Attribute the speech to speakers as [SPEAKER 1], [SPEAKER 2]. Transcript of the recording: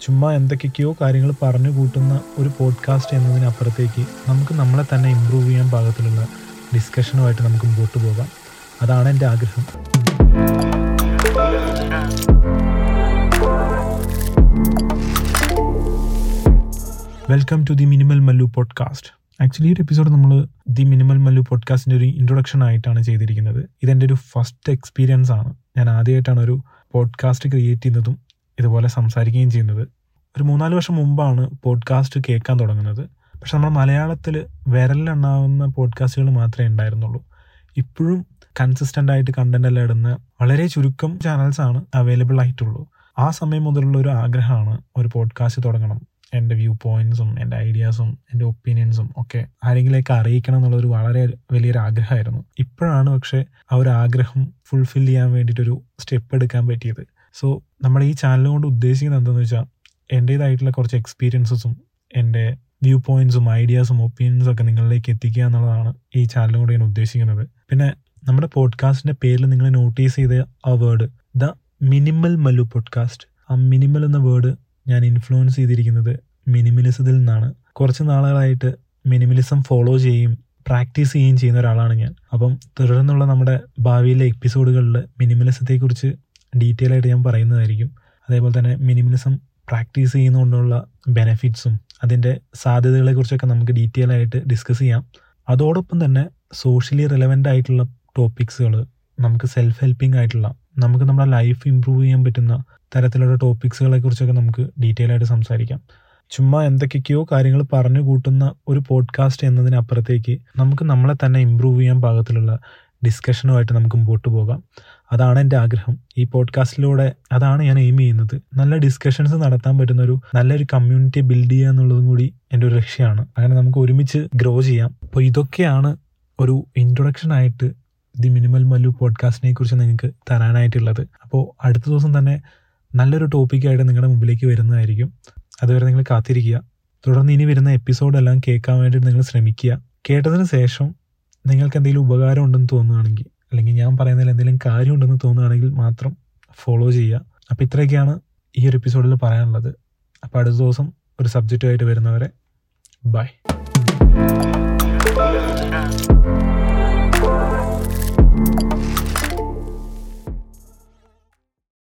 [SPEAKER 1] ചുമ്മാ എന്തൊക്കെയൊക്കെയോ കാര്യങ്ങൾ പറഞ്ഞു കൂട്ടുന്ന ഒരു പോഡ്കാസ്റ്റ് എന്നതിനപ്പുറത്തേക്ക് നമുക്ക് നമ്മളെ തന്നെ ഇമ്പ്രൂവ് ചെയ്യാൻ പാകത്തിലുള്ള ഡിസ്കഷനുമായിട്ട് നമുക്ക് മുമ്പോട്ട് പോകാം. അതാണ് എന്റെ ആഗ്രഹം. Welcome to the minimal Mallu podcast actually ഈ ഒരു എപ്പിസോഡ് നമ്മൾ ദി മിനിമൽ മല്ലു പോഡ്കാസ്റ്റിന്റെ ഒരു ഇൻട്രൊഡക്ഷൻ ആയിട്ടാണ് ചെയ്തിരിക്കുന്നത്. ഇതെന്റെ ഒരു ഫസ്റ്റ് എക്സ്പീരിയൻസ് ആണ്. ഞാൻ ആദ്യമായിട്ടാണ് ഒരു പോഡ്കാസ്റ്റ് ക്രിയേറ്റ് ചെയ്യുന്നതും ഇതുപോലെ സംസാരിക്കുകയും ചെയ്യുന്നത്. ഒരു മൂന്നാൽ വർഷം മുമ്പാണ് പോഡ്കാസ്റ്റ് കേൾക്കാൻ തുടങ്ങുന്നത്. പക്ഷെ നമ്മൾ മലയാളത്തിൽ വിരലിലെണ്ണാവുന്ന പോഡ്കാസ്റ്റുകൾ മാത്രമേ ഉണ്ടായിരുന്നുള്ളൂ. ഇപ്പോഴും കൺസിസ്റ്റന്റ് ആയിട്ട് കണ്ടന്റ് എല്ലാം ഇടുന്ന വളരെ ചുരുക്കം ചാനൽസ് ആണ് അവൈലബിൾ ആയിട്ടുള്ളൂ. ആ സമയം മുതലുള്ള ഒരു ആഗ്രഹമാണ് ഒരു പോഡ്കാസ്റ്റ് തുടങ്ങണം. എന്റെ വ്യൂ പോയിന്റ്സും എന്റെ ഐഡിയാസും എന്റെ ഒപ്പീനിയൻസും ഒക്കെ ആരെങ്കിലേക്ക് അറിയിക്കണം എന്നുള്ളൊരു വളരെ വലിയൊരു ആഗ്രഹമായിരുന്നു. ഇപ്പോഴാണ് പക്ഷേ ആ ഒരു ആഗ്രഹം ഫുൾഫിൽ ചെയ്യാൻ വേണ്ടിയിട്ടൊരു സ്റ്റെപ്പ് എടുക്കാൻ പറ്റിയത്. സോ നമ്മൾ ഈ ചാനൽ കൊണ്ട് ഉദ്ദേശിക്കുന്നത് എന്താണെന്ന് വെച്ചാൽ എന്റേതായിട്ടുള്ള കുറച്ച് എക്സ്പീരിയൻസസും എന്റെ വ്യൂ പോയിന്റ്സും ഐഡിയാസും ഒപ്പീനിയൻസും ഒക്കെ നിങ്ങളിലേക്ക് എത്തിക്കുക എന്നുള്ളതാണ് ഈ ചാനൽ ഞാൻ ഉദ്ദേശിക്കുന്നത്. പിന്നെ നമ്മുടെ പോഡ്കാസ്റ്റിന്റെ പേരിൽ നിങ്ങൾ നോട്ടീസ് ചെയ്ത ആ word the minimal Mallu podcast ആ മിനിമൽ എന്ന വേർഡ് ഞാൻ ഇൻഫ്ലുവൻസ് ചെയ്തിരിക്കുന്നത് മിനിമലിസത്തിൽ നിന്നാണ്. കുറച്ച് നാളുകളായിട്ട് മിനിമലിസം ഫോളോ ചെയ്യും പ്രാക്ടീസ് ചെയ്യുകയും ചെയ്യുന്ന ഒരാളാണ് ഞാൻ. അപ്പം തുടർന്നുള്ള നമ്മുടെ ഭാവിയിലെ എപ്പിസോഡുകളിൽ മിനിമലിസത്തെക്കുറിച്ച് ഡീറ്റെയിൽ ആയിട്ട് ഞാൻ പറയുന്നതായിരിക്കും. അതേപോലെ തന്നെ മിനിമലിസം പ്രാക്ടീസ് ചെയ്യുന്നതുകൊണ്ടുള്ള ബെനിഫിറ്റ്സും അതിന്റെ സാധ്യതകളെക്കുറിച്ചൊക്കെ നമുക്ക് ഡീറ്റെയിൽ ആയിട്ട് ഡിസ്കസ് ചെയ്യാം. അതോടൊപ്പം തന്നെ സോഷ്യലി റെലവെന്റ് ആയിട്ടുള്ള ടോപ്പിക്സുകൾ നമുക്ക് സെൽഫ് ഹെൽപ്പിംഗ് ആയിട്ടുള്ള നമുക്ക് നമ്മുടെ ലൈഫ് ഇമ്പ്രൂവ് ചെയ്യാൻ പറ്റുന്ന തരത്തിലുള്ള ടോപ്പിക്സുകളെ കുറിച്ചൊക്കെ നമുക്ക് ഡീറ്റെയിൽ ആയിട്ട് സംസാരിക്കാം. ചുമ്മാ എന്തൊക്കെയൊക്കെയോ കാര്യങ്ങൾ പറഞ്ഞു കൂട്ടുന്ന ഒരു പോഡ്കാസ്റ്റ് എന്നതിനപ്പുറത്തേക്ക് നമുക്ക് നമ്മളെ തന്നെ ഇമ്പ്രൂവ് ചെയ്യാൻ പാകത്തിലുള്ള ഡിസ്കഷനുമായിട്ട് നമുക്ക് മുമ്പോട്ട് പോകാം. അതാണ് എന്റെ ആഗ്രഹം. ഈ പോഡ്കാസ്റ്റിലൂടെ അതാണ് ഞാൻ എയിം ചെയ്യുന്നത്. നല്ല ഡിസ്കഷൻസ് നടത്താൻ പറ്റുന്ന ഒരു നല്ലൊരു കമ്മ്യൂണിറ്റി ബിൽഡ് ചെയ്യുക എന്നുള്ളതും കൂടി എന്റെ ഒരു ലക്ഷ്യമാണ്. അങ്ങനെ നമുക്ക് ഒരുമിച്ച് ഗ്രോ ചെയ്യാം. അപ്പോൾ ഇതൊക്കെയാണ് ഒരു ഇൻട്രൊഡക്ഷൻ ആയിട്ട് ദി മിനിമൽ മല്ലു പോഡ്കാസ്റ്റിനെ കുറിച്ച് നിങ്ങൾക്ക് തരാനായിട്ടുള്ളത്. അപ്പോൾ അടുത്ത ദിവസം തന്നെ നല്ലൊരു ടോപ്പിക്കായിട്ട് നിങ്ങളുടെ മുമ്പിലേക്ക് വരുന്നതായിരിക്കും. അതുവരെ നിങ്ങൾ കാത്തിരിക്കുക. തുടർന്ന് ഇനി വരുന്ന എപ്പിസോഡെല്ലാം കേൾക്കാൻ വേണ്ടി നിങ്ങൾ ശ്രമിക്കുക. കേട്ടതിന് ശേഷം നിങ്ങൾക്ക് എന്തെങ്കിലും ഉപകാരം ഉണ്ടെന്ന് തോന്നുകയാണെങ്കിൽ അല്ലെങ്കിൽ ഞാൻ പറയുന്നതിൽ എന്തെങ്കിലും കാര്യമുണ്ടെന്ന് തോന്നുകയാണെങ്കിൽ മാത്രം ഫോളോ ചെയ്യുക. അപ്പോൾ ഇത്രയൊക്കെയാണ് ഈ ഒരു എപ്പിസോഡിൽ പറയാനുള്ളത്. അപ്പോൾ അടുത്ത ദിവസം ഒരു സബ്ജക്റ്റുമായിട്ട് വരുന്നവരെ ബൈ